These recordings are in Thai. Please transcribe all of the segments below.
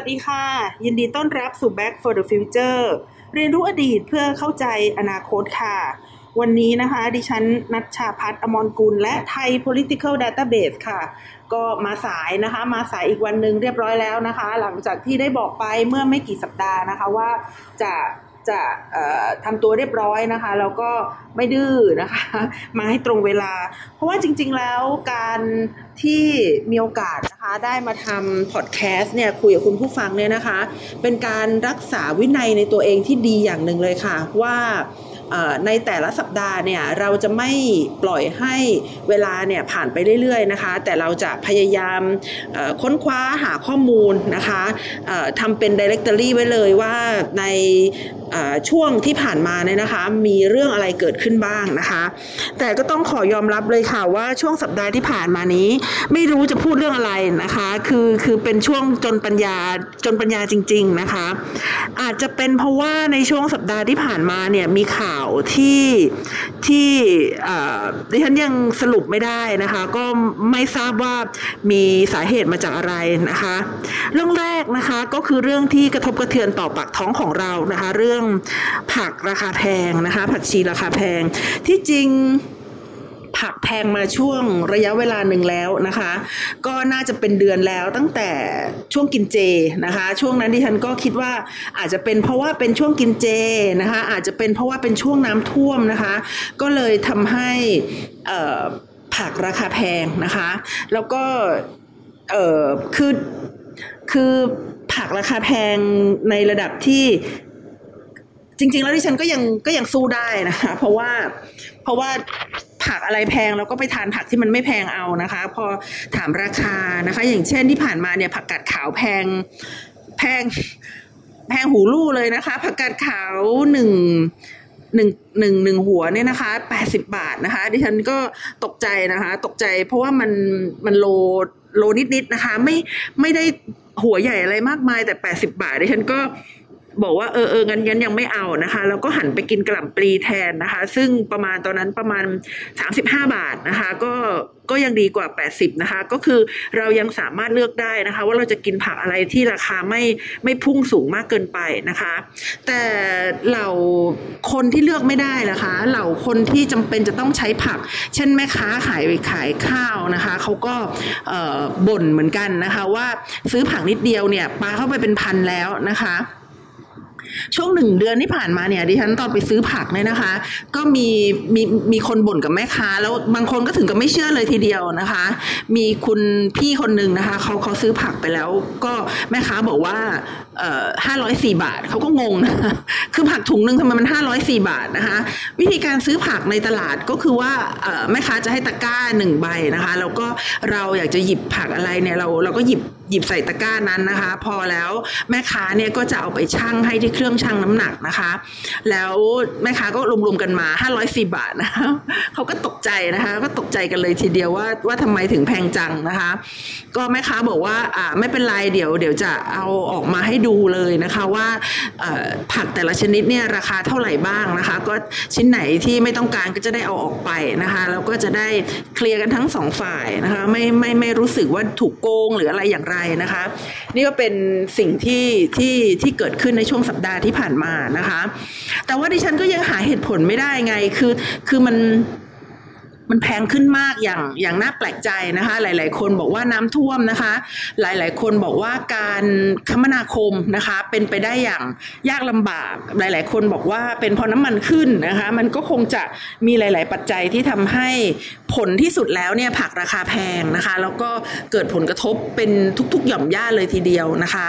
สวัสดีค่ะ ยินดีต้อนรับสู่ Back for the Future เรียนรู้อดีตเพื่อเข้าใจอนาคตค่ะ วันนี้นะคะ ดิฉันนัชชาพัฒน์อมรกุล และไทย political database ค่ะ ก็มาสายนะคะ มาสายอีกวันหนึ่งเรียบร้อยแล้วนะคะ หลังจากที่ได้บอกไปเมื่อไม่กี่สัปดาห์นะคะว่าจะ จะทำตัวเรียบร้อยนะคะแล้วก็ไม่ดื้อนะคะมาให้ตรงเวลา เพราะว่าจริง ๆแล้วการที่มีโอกาสนะคะได้มาทำพอดแคสต์เนี่ยคุยกับคุณผู้ฟังเนี่ยนะคะ เป็นการรักษาวินัยในตัวเองที่ดีอย่างหนึ่งเลยค่ะ ว่าในแต่ละสัปดาห์เนี่ยเราจะไม่ปล่อยให้เวลาเนี่ยผ่านไปเรื่อยๆนะคะ แต่เราจะพยายามค้นคว้าหาข้อมูลนะคะทำเป็น directory ไว้เลยว่าใน ช่วงที่ผ่านมาเนี่ยนะคะ มีเรื่องอะไรเกิดขึ้นบ้างนะคะ แต่ก็ต้องขอยอมรับเลยค่ะว่าช่วงสัปดาห์ที่ผ่านมานี้ ไม่รู้จะพูดเรื่องอะไรนะคะ คือคือเป็นช่วงจนปัญญาจนปัญญาจริง ๆนะคะ อาจจะเป็นเพราะว่าในช่วงสัปดาห์ที่ผ่านมาเนี่ยมีข่าวที่ที่ดิฉันยังสรุปไม่ได้นะคะ ก็ไม่ทราบว่ามีสาเหตุมาจากอะไรนะคะ เรื่องแรกนะคะก็คือเรื่องที่กระทบกระเทือนต่อปากท้องของเรานะคะ เรื่องผักราคาแพงนะคะ ผักชีราคาแพงที่จริงผักแพงมาช่วงระยะเวลาหนึ่งแล้วนะคะ ก็น่าจะเป็นเดือนแล้วตั้งแต่ช่วงกินเจนะคะ ช่วงนั้นที่ฉันก็คิดว่าอาจจะเป็นเพราะว่าเป็นช่วงกินเจนะคะ อาจจะเป็นเพราะว่าเป็นช่วงน้ำท่วมนะคะ ก็เลยทำให้ผักราคาแพงนะคะ แล้วก็เออคือคือผักราคาแพงในระดับที่ จริง ๆ แล้วที่ฉันก็ยังก็ยังสู้ได้นะคะ เพราะว่าเพราะว่าผักอะไรแพงเราก็ไปทานผักที่มันไม่แพงเอานะคะ พอถามราคานะคะ อย่างเช่นที่ผ่านมาเนี่ยผักกาดขาวแพงแพงแพงหูลู่เลยนะคะ ผักกาดขาวหนึ่งหนึ่งหนึ่งหนึ่งหัวเนี่ยนะคะแปดสิบบาทนะคะ ดิฉันก็ตกใจนะคะ ตกใจเพราะว่ามันมันโลโลนิดๆนะคะ ไม่ไม่ได้หัวใหญ่อะไรมากมายแต่แปดสิบาทดิฉันก็ บอกว่าเออเอองั้นงั้นยังไม่เอานะคะ แล้วก็หันไปกินกล่ำปลีแทนนะคะ ซึ่งประมาณตอนนั้นประมาณ 35 บาทนะคะ ก็ก็ยังดีกว่า 80 นะคะ ก็คือเรายังสามารถเลือกได้นะคะ ว่าเราจะกินผักอะไรที่ราคาไม่ไม่พุ่งสูงมากเกินไปนะคะ แต่เหล่าคนที่เลือกไม่ได้นะคะ เหล่าคนที่จำเป็นจะต้องใช้ผัก เช่นแม่ค้าขายขายข้าวนะคะเขาก็บ่นเหมือนกันนะคะ ว่าซื้อผักนิดเดียวเนี่ยปลาเข้าไปเป็นพันแล้วนะคะ ช่วงหนึ่งเดือนที่ผ่านมาเนี่ยดิฉันตอนไปซื้อผักเนี่ยนะคะ ก็มีมีมีคนบ่นกับแม่ค้า แล้วบางคนก็ถึงกับไม่เชื่อเลยทีเดียวนะคะ มีคุณพี่คนหนึ่งนะคะเขาเขาซื้อผักไปแล้ว ก็แม่ค้าบอกว่า เอ่อห้าร้อยสี่บาทเขาก็งงนะคือผักถุงหนึ่งทำไมมันห้าร้อยสี่บาทนะคะ วิธีการซื้อผักในตลาดก็คือว่าเอ่อแม่ค้าจะให้ตะกร้าหนึ่งใบนะคะแล้วก็เราอยากจะหยิบผักอะไรเนี่ยเราเราก็หยิบหยิบใส่ตะกร้านั้นนะคะ พอแล้วแม่ค้าเนี่ยก็จะเอาไปชั่งให้ที่เครื่องชั่งน้ำหนักนะคะ แล้วแม่ค้าก็รวมๆกันมา 504 บาทนะคะเขาก็ตกใจนะคะก็ตกใจกันเลยทีเดียวว่าว่าทำไมถึงแพงจังนะคะ ก็แม่ค้าบอกว่าอ่าไม่เป็นไรเดี๋ยวเดี๋ยวจะเอาออกมาให้ดููเลยนะคะว่าผักแต่ละชนิดเนี่ยราคาเท่าไหร่บ้างนะคะ ก็ชิ้นไหนที่ไม่ต้องการก็จะได้เอาออกไปนะคะแล้วก็จะได้เคลียร์กันทั้งสองฝ่ายนะคะไม่ไม่ไม่รู้สึกว่าถูกโกงหรืออะไรอย่างไรนะคะ นี่ก็เป็นสิ่งที่ที่ที่เกิดขึ้นในช่วงสัปดาห์ที่ผ่านมานะคะ แต่ว่าดิฉันก็ยังหาเหตุผลไม่ได้ไงคือคือมัน มันแพงขึ้นมากอย่างอย่างน่าแปลกใจนะคะ หลาย ๆ คนบอกว่าน้ำท่วมนะคะ หลาย ๆ คนบอกว่าการคมนาคมนะคะ เป็นไปได้อย่างยากลำบาก หลาย ๆ คนบอกว่าเป็นเพราะน้ำมันขึ้นนะคะ มันก็คงจะมีหลาย ๆ ปัจจัยที่ทำให้ผลที่สุดแล้วเนี่ยผักราคาแพงนะคะ แล้วก็เกิดผลกระทบเป็นทุก ๆ หย่อมย่าเลยทีเดียวนะคะ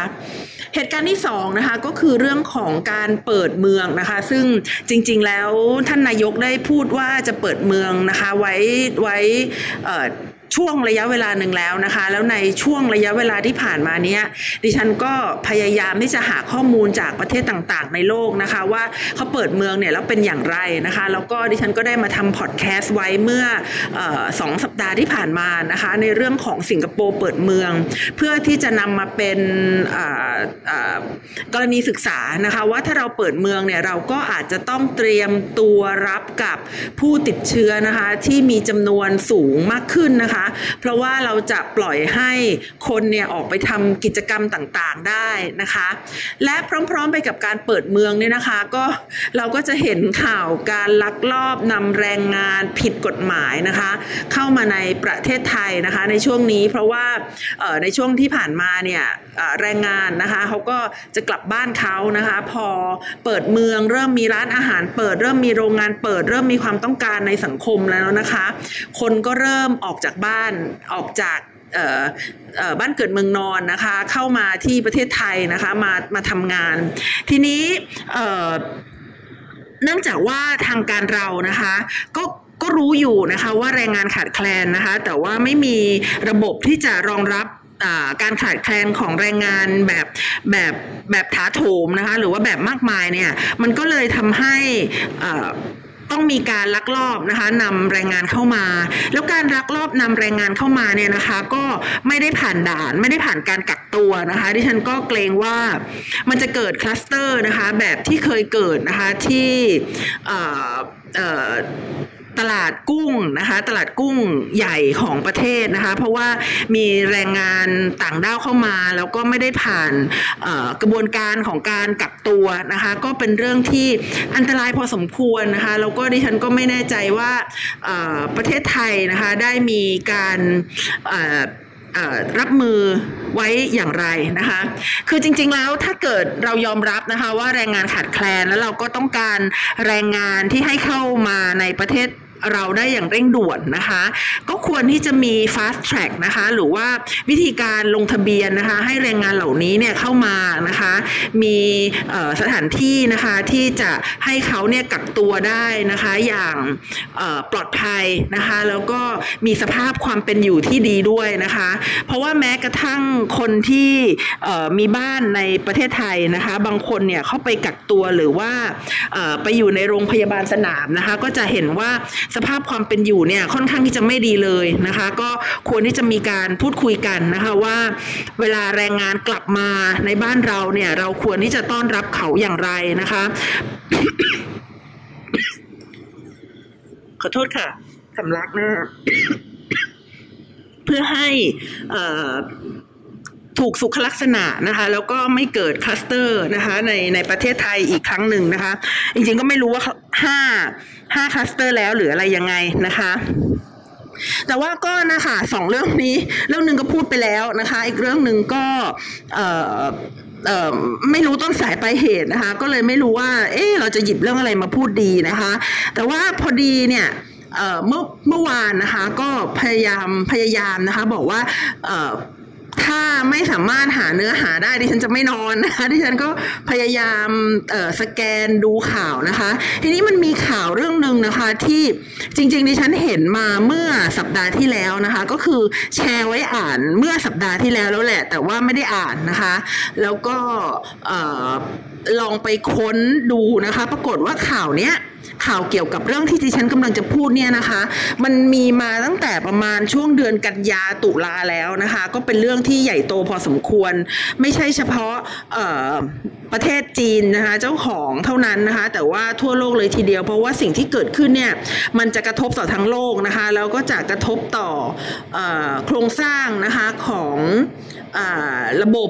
เหตุการณ์ที่สองนะคะก็คือเรื่องของการเปิดเมืองนะคะ ซึ่งจริงๆแล้วท่านนายกได้พูดว่าจะเปิดเมืองนะคะไว้ไว้ไว้ ช่วงระยะเวลาหนึ่งแล้วนะคะ แล้วในช่วงระยะเวลาที่ผ่านมาเนี้ยดิฉันก็พยายามที่จะหาข้อมูลจากประเทศต่างๆ ในโลกนะคะ ว่าเขาเปิดเมืองเนี่ยแล้วเป็นอย่างไรนะคะ แล้วก็ดิฉันก็ได้มาทำพอดแคสต์ไว้เมื่อสองสัปดาห์ที่ผ่านมานะคะ ในเรื่องของสิงคโปร์เปิดเมือง เพื่อที่จะนำมาเป็นกรณีศึกษานะคะว่าถ้าเราเปิดเมืองเนี่ยเราก็อาจจะต้องเตรียมตัวรับกับผู้ติดเชื้อนะคะที่มีจำนวนสูงมากขึ้นนะคะเพราะว่าเราจะปล่อยให้คนเนี่ยออกไปทำกิจกรรมต่างๆได้นะคะ และพร้อมๆไปกับการเปิดเมืองเนี่ยนะคะ ก็เราก็จะเห็นข่าวการลักลอบนำแรงงานผิดกฎหมายนะคะ เข้ามาในประเทศไทยนะคะในช่วงนี้เพราะว่าในช่วงที่ผ่านมาเนี่ยแรงงานนะคะเขาก็จะกลับบ้านเขานะคะ พอเปิดเมืองเริ่มมีร้านอาหารเปิด เริ่มมีโรงงานเปิด เริ่มมีความต้องการในสังคมแล้วนะคะ คนก็เริ่มออกจากบ้านออกจากบ้านเกิดเมืองนอนนะคะเข้ามาที่ประเทศไทยนะคะมามาทำงาน ทีนี้เนื่องจากว่าทางการเรานะคะก็ก็รู้อยู่นะคะว่าแรงงานขาดแคลนนะคะแต่ว่าไม่มีระบบที่จะรองรับการขาดแคลนของแรงงานแบบแบบแบบถาโถมนะคะหรือว่าแบบมากมายเนี่ยมันก็เลยทำให้ ต้องมีการลักลอบนะคะนำแรงงานเข้ามา แล้วการลักลอบนำแรงงานเข้ามาเนี่ยนะคะ ก็ไม่ได้ผ่านด่าน ไม่ได้ผ่านการกักตัวนะคะ ดิฉันก็เกรงว่ามันจะเกิดคลัสเตอร์นะคะ แบบที่เคยเกิดนะคะที่ ตลาดกุ้งนะคะ ตลาดกุ้งใหญ่ของประเทศนะคะ เพราะว่ามีแรงงานต่างด้าวเข้ามา แล้วก็ไม่ได้ผ่านกระบวนการของการกักตัวนะคะ ก็เป็นเรื่องที่อันตรายพอสมควรนะคะแล้วก็ดิฉันก็ไม่แน่ใจว่าประเทศไทยนะคะได้มีการรับมือไว้อย่างไรนะคะ คือจริงๆแล้วถ้าเกิดเรายอมรับนะคะว่าแรงงานขาดแคลนแล้วเราก็ต้องการแรงงานที่ให้เข้ามาในประเทศ เราได้อย่างเร่งด่วนนะคะ ก็ควรที่จะมี fast track นะคะ หรือว่าวิธีการลงทะเบียนนะคะ ให้แรงงานเหล่านี้เนี่ยเข้ามานะคะ มีสถานที่นะคะที่จะให้เขาเนี่ยกักตัวได้นะคะอย่างปลอดภัยนะคะ แล้วก็มีสภาพความเป็นอยู่ที่ดีด้วยนะคะ เพราะว่าแม้กระทั่งคนที่มีบ้านในประเทศไทยนะคะ บางคนเนี่ยเข้าไปกักตัวหรือว่าไปอยู่ในโรงพยาบาลสนามนะคะ ก็จะเห็นว่าสภาพความเป็นอยู่เนี่ยค่อนข้างที่จะไม่ดีเลยนะคะ ก็ควรที่จะมีการพูดคุยกันนะคะว่า เวลาแรงงานกลับมาในบ้านเราเนี่ยเราควรที่จะต้อนรับเขาอย่างไรนะคะ ขอโทษค่ะสำลักหนะเพื่อให้ถูกสุขลักษณะนะคะแล้วก็ไม่เกิดคลัสเตอร์นะคะในในประเทศไทยอีกครั้งหนึ่งนะคะ จริงๆก็ไม่รู้ว่าห้า ห้าคลัสเตอร์แล้วหรืออะไรยังไงนะคะแต่ว่าก็นะคะสองเรื่องนี้เรื่องหนึ่งก็พูดไปแล้วนะคะ อีกเรื่องหนึ่งก็เไม่รู้ต้นสายปลายเหตุนะคะ ก็เลยไม่รู้ว่า เอ๊เราจะหยิบเรื่องอะไรมาพูดดีนะคะ แต่ว่าพอดีเนี่ยเมื่อเมื่อวานนะคะ ก็พยายามพยายามนะคะ บอกว่า ถ้าไม่สามารถหาเนื้อหาได้ดิฉันจะไม่นอนนะคะดิฉันก็พยายามสแกนดูข่าวนะคะ ทีนี้มันมีข่าวเรื่องหนึ่งนะคะที่จริงๆดิฉันเห็นมาเมื่อสัปดาห์ที่แล้วนะคะ ก็คือแชร์ไว้อ่านเมื่อสัปดาห์ที่แล้วแล้วแหละ แต่ว่าไม่ได้อ่านนะคะ แล้วก็ลองไปค้นดูนะคะ ปรากฏว่าข่าวเนี้ย ข่าวเกี่ยวกับเรื่องที่ดิฉันกำลังจะพูดเนี่ยนะคะ มันมีมาตั้งแต่ประมาณช่วงเดือนกันยาตุลาแล้วนะคะ ก็เป็นเรื่องที่ใหญ่โตพอสมควร ไม่ใช่เฉพาะประเทศจีนนะคะเจ้าของเท่านั้นนะคะ แต่ว่าทั่วโลกเลยทีเดียว เพราะว่าสิ่งที่เกิดขึ้นเนี่ยมันจะกระทบต่อทั้งโลกนะคะ แล้วก็จะกระทบต่ออโครงสร้างนะคะของอระบบ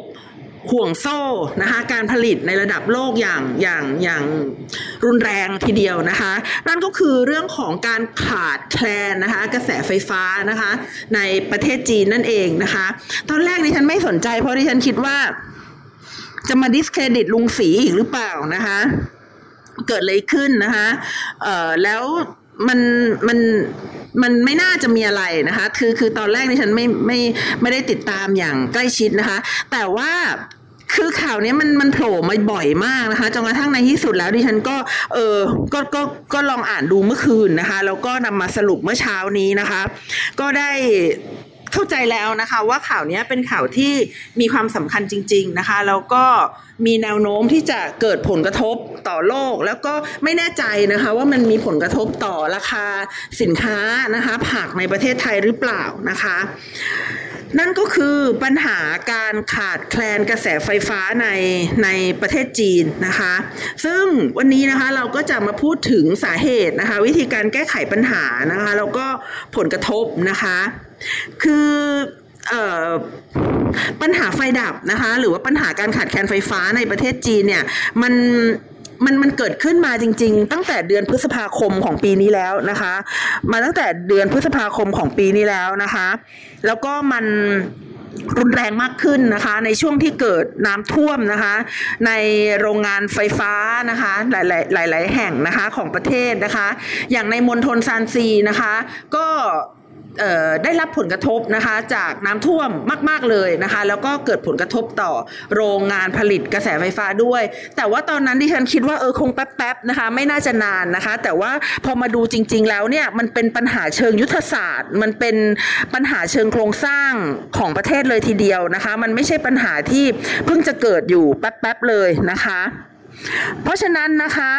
ห่วงโซ่นะคะการผลิตในระดับโลกอย่างอย่างอย่างรุนแรงทีเดียวนะคะ นั่นก็คือเรื่องของการขาดแคลนนะคะกระแสไฟฟ้านะคะในประเทศจีนนั่นเองนะคะ ตอนแรกดิฉันไม่สนใจ เพราะดิฉันคิดว่า จะมาดิสเครดิตลุงสีอีกหรือเปล่านะคะ เกิดอะไรขึ้นนะคะเอ่อแล้วมันมัน มันไม่น่าจะมีอะไรนะคะ คือคือตอนแรกนี่ฉันไม่ไม่ไม่ได้ติดตามอย่างใกล้ชิดนะคะ แต่ว่าคือข่าวนี้มันมันโผล่มาบ่อยมากนะคะจนกระทั่งในที่สุดแล้วดิฉันก็เออก็ก็ก็ลองอ่านดูเมื่อคืนนะคะ แล้วก็นำมาสรุปเมื่อเช้านี้นะคะ ก็ได้ เข้าใจแล้วนะคะ ว่าข่าวนี้เป็นข่าวที่มีความสำคัญจริง ๆนะคะแล้วก็มีแนวโน้มที่จะเกิดผลกระทบต่อโลก แล้วก็ไม่แน่ใจนะคะ ว่ามันมีผลกระทบต่อราคาสินค้านะคะผักในประเทศไทยหรือเปล่านะคะ นั่นก็คือปัญหาการขาดแคลนกระแสไฟฟ้าในในประเทศจีนนะคะ ซึ่งวันนี้นะคะเราก็จะมาพูดถึงสาเหตุนะคะ วิธีการแก้ไขปัญหานะคะแล้วก็ผลกระทบนะคะ คือปัญหาไฟดับนะคะ หรือว่าปัญหาการขาดแคลนไฟฟ้าในประเทศจีนเนี่ย มันมันมันเกิดขึ้นมาจริง ๆ ตั้งแต่เดือนพฤษภาคมของปีนี้แล้วนะคะ มาตั้งแต่เดือนพฤษภาคมของปีนี้แล้วนะคะ แล้วก็มันรุนแรงมากขึ้นนะคะ ในช่วงที่เกิดน้ำท่วมนะคะ ในโรงงานไฟฟ้านะคะ หลายๆหลาย ๆ แห่งนะคะของประเทศนะคะ อย่างในมณฑลซานซีนะคะ ก็ ได้รับผลกระทบนะคะจากน้ำท่วมมาก ๆเลยนะคะ แล้วก็เกิดผลกระทบต่อโรงงานผลิตกระแสไฟฟ้าด้วย แต่ว่าตอนนั้นที่ฉันคิดว่าเออคงแป๊บๆนะคะไม่น่าจะนานนะคะ แต่ว่าพอมาดูจริง ๆ แล้วเนี่ยมันเป็นปัญหาเชิงยุทธศาสตร์ มันเป็นปัญหาเชิงโครงสร้างของประเทศเลยทีเดียวนะคะ มันไม่ใช่ปัญหาที่เพิ่งจะเกิดอยู่แป๊บๆเลยนะคะ เพราะฉะนั้นนะคะ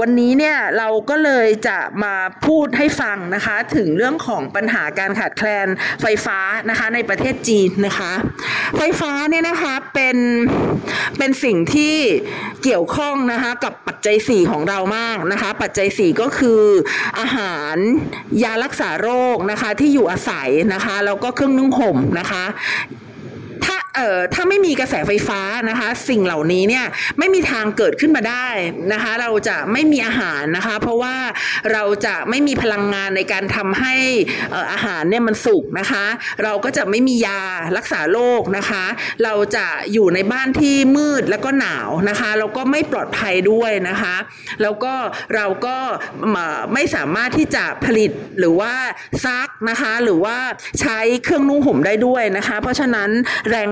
วันนี้เนี่ยเราก็เลยจะมาพูดให้ฟังนะคะถึงเรื่องของปัญหาการขาดแคลนไฟฟ้านะคะในประเทศจีนนะคะ ไฟฟ้าเนี่ยนะคะเป็นเป็นสิ่งที่เกี่ยวข้องนะคะกับปัจจัยสี่ของเรามากนะคะ ปัจจัยสี่ก็คืออาหารยารักษาโรคนะคะที่อยู่อาศัยนะคะแล้วก็เครื่องนึ่งห่มนะคะ เอ่อถ้าไม่มีกระแสไฟฟ้านะคะ สิ่งเหล่านี้เนี่ยไม่มีทางเกิดขึ้นมาได้นะคะ เราจะไม่มีอาหารนะคะ เพราะว่าเราจะไม่มีพลังงานในการทำให้อาหารเนี่ยมันสุกนะคะ เราก็จะไม่มียารักษาโรคนะคะ เราจะอยู่ในบ้านที่มืดแล้วก็หนาวนะคะแล้วก็ไม่ปลอดภัยด้วยนะคะ แล้วก็เราก็ไม่สามารถที่จะผลิตหรือว่าซักนะคะ หรือว่าใช้เครื่องนุ่งห่มได้ด้วยนะคะ เพราะฉะนั้นแรง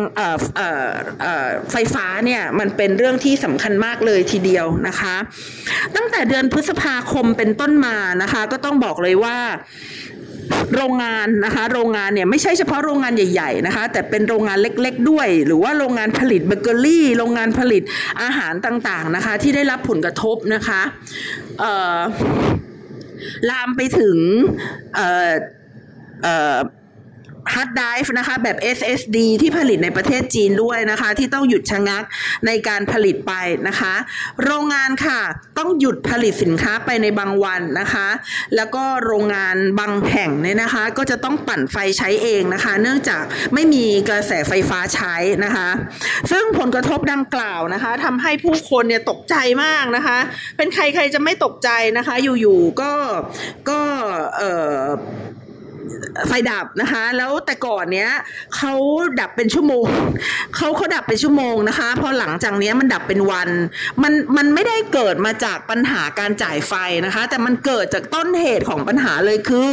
ไฟฟ้าเนี่ยมันเป็นเรื่องที่สำคัญมากเลยทีเดียวนะคะ ตั้งแต่เดือนพฤษภาคมเป็นต้นมานะคะ ก็ต้องบอกเลยว่าโรงงานนะคะโรงงานเนี่ยไม่ใช่เฉพาะโรงงานใหญ่ ๆนะคะ แต่เป็นโรงงานเล็กๆด้วย หรือว่าโรงงานผลิตเบเกอรี่ โรงงานผลิตอาหารต่างๆนะคะ ที่ได้รับผลกระทบนะคะเอ่อลามไปถึงเอ่อเอ่อ hard drive นะคะแบบ SSD ที่ผลิตในประเทศจีนด้วยนะคะ ที่ต้องหยุดชะงักในการผลิตไปนะคะ โรงงานค่ะต้องหยุดผลิตสินค้าไปในบางวันนะคะ แล้วก็โรงงานบางแห่งเนี่ยนะคะ ก็จะต้องปั่นไฟใช้เองนะคะ เนื่องจากไม่มีกระแสไฟฟ้าใช้นะคะ ซึ่งผลกระทบดังกล่าวนะคะทำให้ผู้คนเนี่ยตกใจมากนะคะ เป็นใครใครจะไม่ตกใจนะคะ อยู่ๆก็ก็เอ่อ ไฟดับนะคะ แล้วแต่ก่อนเนี้ยเขาดับเป็นชั่วโมงเขาเขาดับเป็นชั่วโมงนะคะ พอหลังจากเนี้ยมันดับเป็นวัน มันมันไม่ได้เกิดมาจากปัญหาการจ่ายไฟนะคะ แต่มันเกิดจากต้นเหตุของปัญหาเลยคือ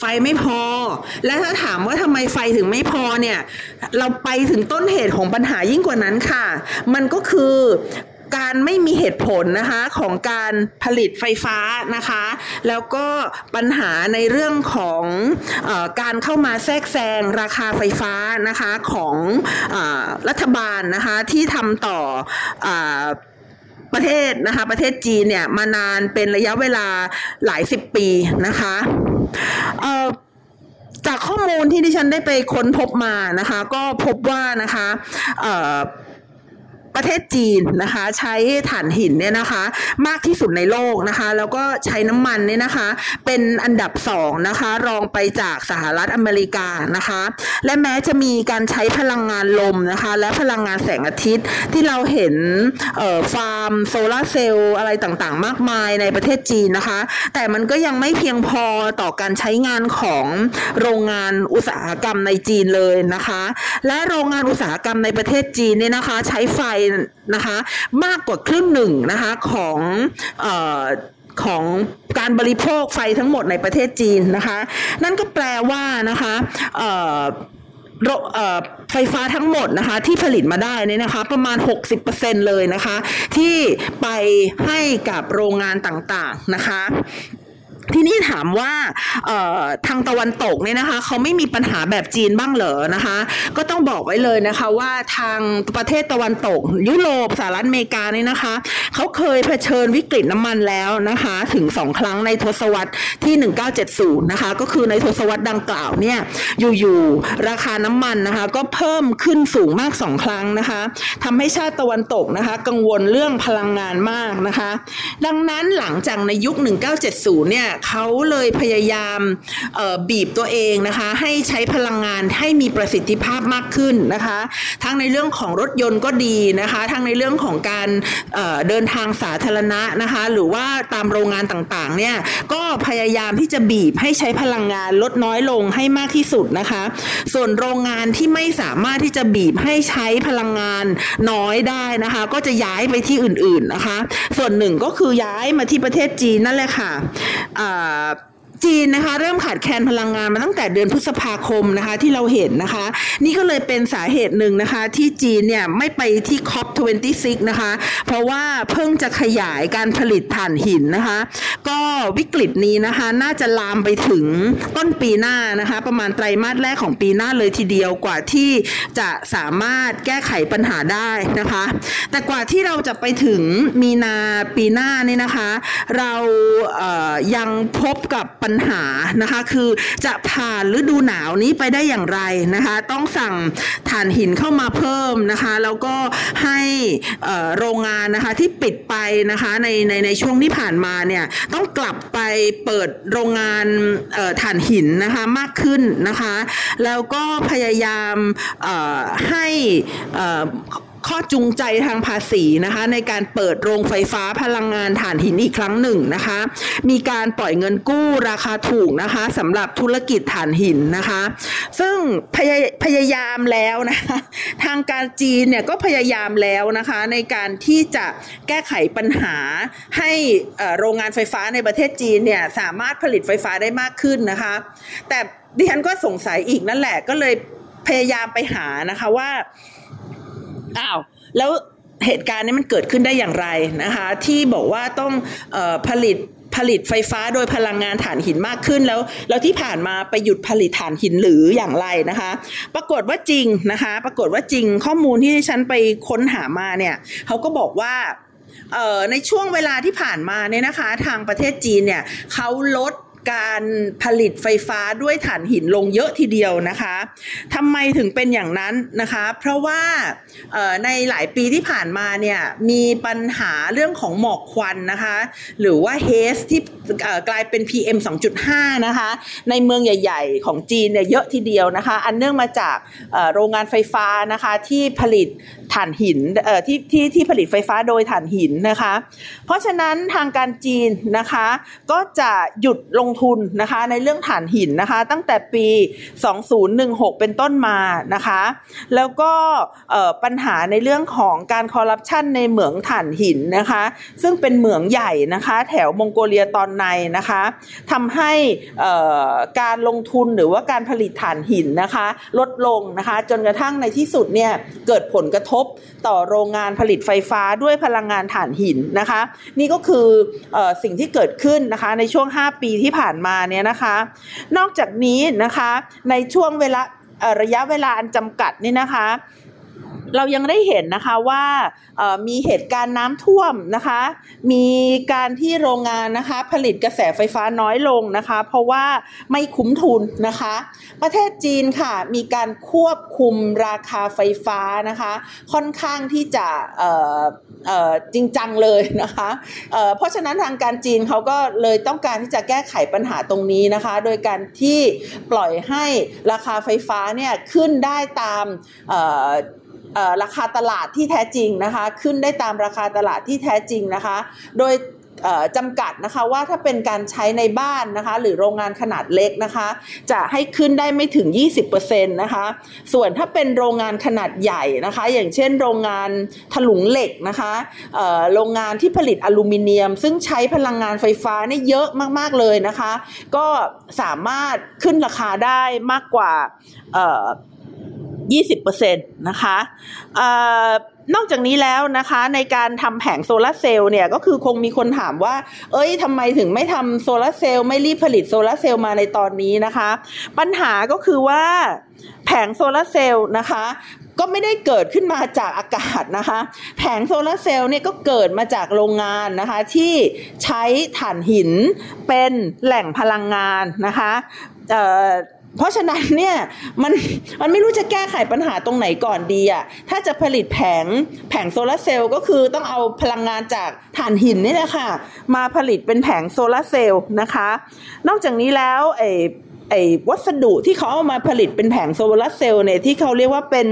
ไฟไม่พอ และถ้าถามว่าทำไมไฟถึงไม่พอเนี่ย เราไปถึงต้นเหตุของปัญหายิ่งกว่านั้นค่ะ มันก็คือ การไม่มีเหตุผลนะคะของการผลิตไฟฟ้านะคะ แล้วก็ปัญหาในเรื่องของอการเข้ามาแทรกแซงราคาไฟฟ้านะคะของอรัฐบาลนะคะที่ทำต่ออประเทศนะคะประเทศจีนเนี่ยมานานเป็นระยะเวลาหลายสิบปีนะคะจากข้อมูลที่ดิฉันได้ไปค้นพบมานะคะ ก็พบว่านะคะ ประเทศจีนนะคะ ใช้ถ่านหินเนี่ยนะคะ มากที่สุดในโลกนะคะ แล้วก็ใช้น้ำมันเนี่ยนะคะ เป็นอันดับสองนะคะ รองไปจากสหรัฐอเมริกานะคะ และแม้จะมีการใช้พลังงานลมนะคะ และพลังงานแสงอาทิตย์ที่เราเห็นฟาร์มโซลาร์เซลล์อะไรต่างๆ มากมายในประเทศจีนนะคะ แต่มันก็ยังไม่เพียงพอต่อการใช้งานของโรงงานอุตสาหกรรมในจีนเลยนะคะ และโรงงานอุตสาหกรรมในประเทศจีนเนี่ยนะคะ ใช้ไฟนะคะมากกว่าครึ่งหนึ่งนะคะของออของการบริโภคไฟทั้งหมดในประเทศจีนนะคะ นั่นก็แปลว่านะคะไฟฟ้าทั้งหมดนะคะที่ผลิตมาได้เนี่ยนะคะ ประมาณ 60%เลยนะคะ ที่ไปให้กับโรงงานต่างๆนะคะ ทีนี้ถามว่าทางตะวันตกเนี่ยนะคะเขาไม่มีปัญหาแบบจีนบ้างเหรอนะคะ ก็ต้องบอกไว้เลยนะคะว่าทางประเทศตะวันตก ยุโรปสหรัฐอเมริกาเนี่ยนะคะเขาเคยเผชิญวิกฤตน้ำมันแล้วนะคะถึงสองครั้งในทศวรรษที่ 1970 นะคะก็คือในทศวรรษดังกล่าวเนี่ยอยู่ๆราคาน้ำมันนะคะก็เพิ่มขึ้นสูงมากสองครั้งนะคะทำให้ชาติตะวันตกนะคะกังวลเรื่องพลังงานมากนะคะ ดังนั้นหลังจากในยุค 1970 เนี่ยเขาเลยพยายามบีบตัวเองนะคะให้ใช้พลังงานให้มีประสิทธิภาพมากขึ้นนะคะ ทั้งในเรื่องของรถยนต์ก็ดีนะคะ ทั้งในเรื่องของการเเดินทางสาธารณะนะคะ หรือว่าตามโรงงานต่างๆเนี่ยก็พยายามที่จะบีบให้ใช้พลังงานลดน้อยลงให้มากที่สุดนะคะ ส่วนโรงงานที่ไม่สามารถที่จะบีบให้ใช้พลังงานน้อยได้นะคะ ก็จะย้ายไปที่อื่นๆนะคะ ส่วนหนึ่งก็คือย้ายมาที่ประเทศจีนนั่นแหละค่ะ Selamat จีนนะคะเริ่มขาดแคลนพลังงานมาตั้งแต่เดือนพฤษภาคมนะคะที่เราเห็นนะคะ นี่ก็เลยเป็นสาเหตุหนึ่งนะคะที่จีนเนี่ยไม่ไปที่คอป26นะคะ เพราะว่าเพิ่งจะขยายการผลิตถ่านหินนะคะ ก็วิกฤตนี้นะคะน่าจะลามไปถึงต้นปีหน้านะคะ ประมาณไตรมาสแรกของปีหน้าเลยทีเดียวกว่าที่จะสามารถแก้ไขปัญหาได้นะคะ แต่กว่าที่เราจะไปถึงมีนาปีหน้านี่นะคะ เราเยังพบกับปัญหานะคะคือจะผ่านฤดูหนาวนี้ไปได้อย่างไรนะคะ ต้องสั่งถ่านหินเข้ามาเพิ่มนะคะ แล้วก็ให้โรงงานนะคะที่ปิดไปนะคะในในในช่วงที่ผ่านมาเนี่ยต้องกลับไปเปิดโรงงานถ่านหินนะคะมากขึ้นนะคะ แล้วก็พยายามให้ ข้อจูงใจทางภาษีนะคะในการเปิดโรงไฟฟ้าพลังงานถ่านหินอีกครั้งหนึ่งนะคะ มีการปล่อยเงินกู้ราคาถูกนะคะสำหรับธุรกิจถ่านหินนะคะ ซึ่งพยพยายามแล้วนะคะทางการจีนเนี่ยก็พยายามแล้วนะคะในการที่จะแก้ไขปัญหาให้โรงงานไฟฟ้าในประเทศจีนเนี่ยสามารถผลิตไฟฟ้าได้มากขึ้นนะคะ แต่ดิฉันก็สงสัยอีกนั่นแหละก็เลยพยายามไปหานะคะว่า อ้าวแล้วเหตุการณ์นี้มันเกิดขึ้นได้อย่างไรนะคะ ที่บอกว่าต้องออผลิตผลิตไฟฟ้าโดยพลังงานถ่านหินมากขึ้นแล้ว แล้วที่ผ่านมาไปหยุดผลิตถ่านหินหรืออย่างไรนะคะ ปรากฏว่าจริงนะคะ ปรากฏว่าจริงข้อมูลที่ฉันไปค้นหามาเนี่ยเขาก็บอกว่าในช่วงเวลาที่ผ่านมาเนี่ยนะคะ ทางประเทศจีนเนี่ยเขาลด การผลิตไฟฟ้าด้วยถ่านหินลงเยอะทีเดียวนะคะทำไมถึงเป็นอย่างนั้นนะคะ เพราะว่าในหลายปีที่ผ่านมาเนี่ยมีปัญหาเรื่องของหมอกควันนะคะ หรือว่าเฮสที่กลายเป็น PM 2.5 นะคะ ในเมืองใหญ่ๆ ของจีนเนี่ยเยอะทีเดียวนะคะ อันเนื่องมาจากโรงงานไฟฟ้านะคะที่ผลิตถ่านหินที่ที่ที่ผลิตไฟฟ้าโดยถ่านหินนะคะ เพราะฉะนั้นทางการจีนนะคะก็จะหยุดลงทุนนะคะในเรื่องถ่านหินนะคะ ตั้งแต่ปี 2016 เป็นต้นมานะคะ แล้วก็ปัญหาในเรื่องของการคอร์รัปชันในเหมืองถ่านหินนะคะ ซึ่งเป็นเหมืองใหญ่นะคะ แถวมองโกเลียตอนในนะคะทำให้การลงทุนหรือว่าการผลิตถ่านหินนะคะ ลดลงนะคะ จนกระทั่งในที่สุดเนี่ยเกิดผลกระทบต่อโรงงานผลิตไฟฟ้าด้วยพลังงานถ่านหินนะคะนี่ก็คืออสิ่งที่เกิดขึ้นนะคะในช่วง 5 ปีที่ผ่านมาเนี่ยนะคะ นอกจากนี้นะคะในช่วงเวลาระยะเวลาอันจำกัดนี่นะคะ เรายังได้เห็นนะคะว่ามีเหตุการณ์น้ำท่วมนะคะ มีการที่โรงงานนะคะผลิตกระแสไฟฟ้าน้อยลงนะคะ เพราะว่าไม่คุ้มทุนนะคะ ประเทศจีนค่ะมีการควบคุมราคาไฟฟ้านะคะ ค่อนข้างที่จะจริงจังเลยนะคะเเพราะฉะนั้นทางการจีนเขาก็เลยต้องการที่จะแก้ไขปัญหาตรงนี้นะคะ โดยการที่ปล่อยให้ราคาไฟฟ้าเนี่ยขึ้นได้ตาม ราคาตลาดที่แท้จริงนะคะ ขึ้นได้ตามราคาตลาดที่แท้จริงนะคะ โดยจำกัดนะคะว่าถ้าเป็นการใช้ในบ้านนะคะ หรือโรงงานขนาดเล็กนะคะ จะให้ขึ้นได้ไม่ถึง 20%นะคะ ส่วนถ้าเป็นโรงงานขนาดใหญ่นะคะ อย่างเช่น โรงงานถลุงเหล็กนะคะโรงงานที่ผลิตอลูมิเนียม ซึ่งใช้พลังงานไฟฟ้านี่เยอะมากๆเลยนะคะ ก็สามารถขึ้นราคาได้มากกว่า 20%นะคะเอ่อนอกจากนี้แล้วนะคะในการทำแผงโซลาร์เซลล์เนี่ยก็คือคงมีคนถามว่า เอ้ยทำไมถึงไม่ทำโซลาร์เซลล์ไม่รีบผลิตโซลาร์เซลล์มาในตอนนี้นะคะ ปัญหาก็คือว่าแผงโซลาร์เซลล์นะคะก็ไม่ได้เกิดขึ้นมาจากอากาศนะคะ แผงโซลาร์เซลล์เนี่ยก็เกิดมาจากโรงงานนะคะ ที่ใช้ถ่านหินเป็นแหล่งพลังงานนะคะ เพราะฉะนั้นเนี่ยมันมันไม่รู้จะแก้ไขปัญหาตรงไหนก่อนดีอะถ้าจะผลิตแผงแผงโซลาร์เซลล์ก็คือต้องเอาพลังงานจากถ่านหินนี่แหละค่ะ มาผลิตเป็นแผงโซลาร์เซลล์นะคะ นอกจากนี้แล้วไอ ไอ้วัสดุที่เขาเอามาผลิตเป็นแผงโซลาร์เซลล์เนี่ยที่เขาเรียกว่าเป็น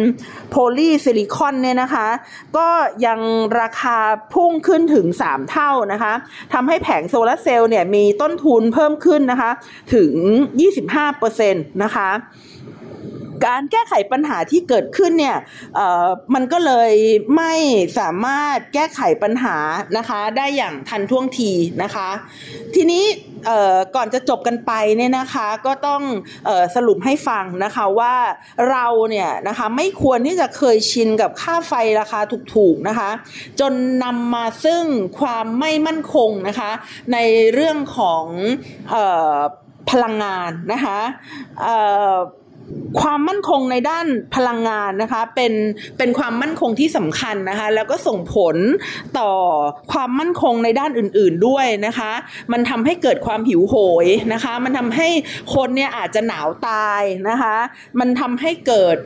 polysilicon เนี่ยนะคะ ก็ยังราคาพุ่งขึ้นถึง 3 เท่านะคะทำให้แผงโซลาร์เซลล์เนี่ยมีต้นทุนเพิ่มขึ้นนะคะ ถึง 25%นะคะ การแก้ไขปัญหาที่เกิดขึ้นเนี่ยมันก็เลยไม่สามารถแก้ไขปัญหานะคะได้อย่างทันท่วงทีนะคะ ทีนี้ก่อนจะจบกันไปเนี่ยนะคะก็ต้องออสรุปให้ฟังนะคะว่าเราเนี่ยนะคะไม่ควรที่จะเคยชินกับค่าไฟราคาถูกๆนะคะ จนนำมาซึ่งความไม่มั่นคงนะคะในเรื่องของออพลังงานนะคะ ความมั่นคงในด้านพลังงานนะคะเป็นเป็นความมั่นคงที่สำคัญนะคะแล้วก็ส่งผลต่อความมั่นคงในด้านอื่น ๆด้วยนะคะ มันทำให้เกิดความหิวโหยนะคะ มันทำให้คนเนี่ยอาจจะหนาวตายนะคะ มันทำให้เกิด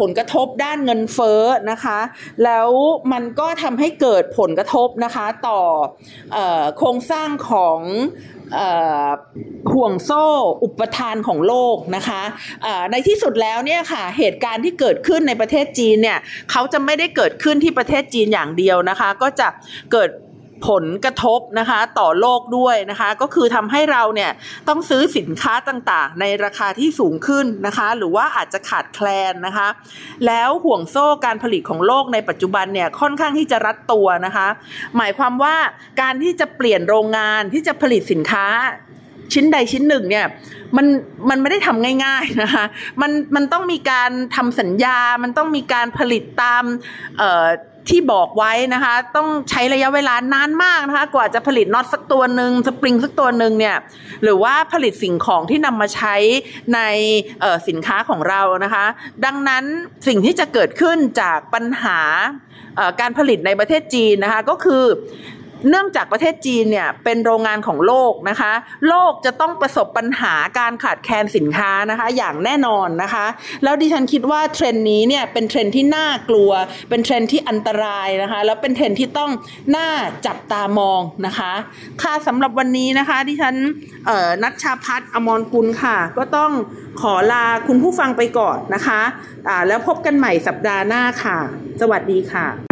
ผลกระทบด้านเงินเฟ้อนะคะ แล้วมันก็ทำให้เกิดผลกระทบนะคะต่อโครงสร้างของ ห่วงโซ่อุปทานของโลกนะคะในที่สุดแล้วเนี่ยค่ะเหตุการณ์ที่เกิดขึ้นในประเทศจีนเนี่ยเขาจะไม่ได้เกิดขึ้นที่ประเทศจีนอย่างเดียวนะคะ ก็จะเกิด ผลกระทบนะคะต่อโลกด้วยนะคะ ก็คือทำให้เราเนี่ยต้องซื้อสินค้าต่างๆ ในราคาที่สูงขึ้นนะคะ หรือว่าอาจจะขาดแคลนนะคะ แล้วห่วงโซ่การผลิตของโลกในปัจจุบันเนี่ยค่อนข้างที่จะรัดตัวนะคะ หมายความว่าการที่จะเปลี่ยนโรงงานที่จะผลิตสินค้าชิ้นใดชิ้นหนึ่งเนี่ยมันมันไม่ได้ทำง่ายๆนะคะมันมันต้องมีการทำสัญญา มันต้องมีการผลิตตามเอ่อ ที่บอกไว้นะคะ ต้องใช้ระยะเวลานานมากนะคะ กว่าจะผลิตน็อตสักตัวหนึ่งสปริงสักตัวหนึ่งเนี่ยหรือว่าผลิตสิ่งของที่นำมาใช้ในสินค้าของเรานะคะ ดังนั้นสิ่งที่จะเกิดขึ้นจากปัญหาการผลิตในประเทศจีนนะคะก็คือ เนื่องจากประเทศจีนเนี่ยเป็นโรงงานของโลกนะคะ โลกจะต้องประสบปัญหาการขาดแคลนสินค้านะคะ อย่างแน่นอนนะคะ แล้วดิฉันคิดว่าเทรนด์นี้เนี่ยเป็นเทรนด์ที่น่ากลัว เป็นเทรนด์ที่อันตรายนะคะ แล้วเป็นเทรนด์ที่ต้องน่าจับตามองนะคะ ค่ะสำหรับวันนี้นะคะ ดิฉันนัชชาพัฒอมรกุลค่ะ ก็ต้องขอลาคุณผู้ฟังไปก่อนนะคะแล้วพบกันใหม่สัปดาห์หน้าค่ะ สวัสดีค่ะ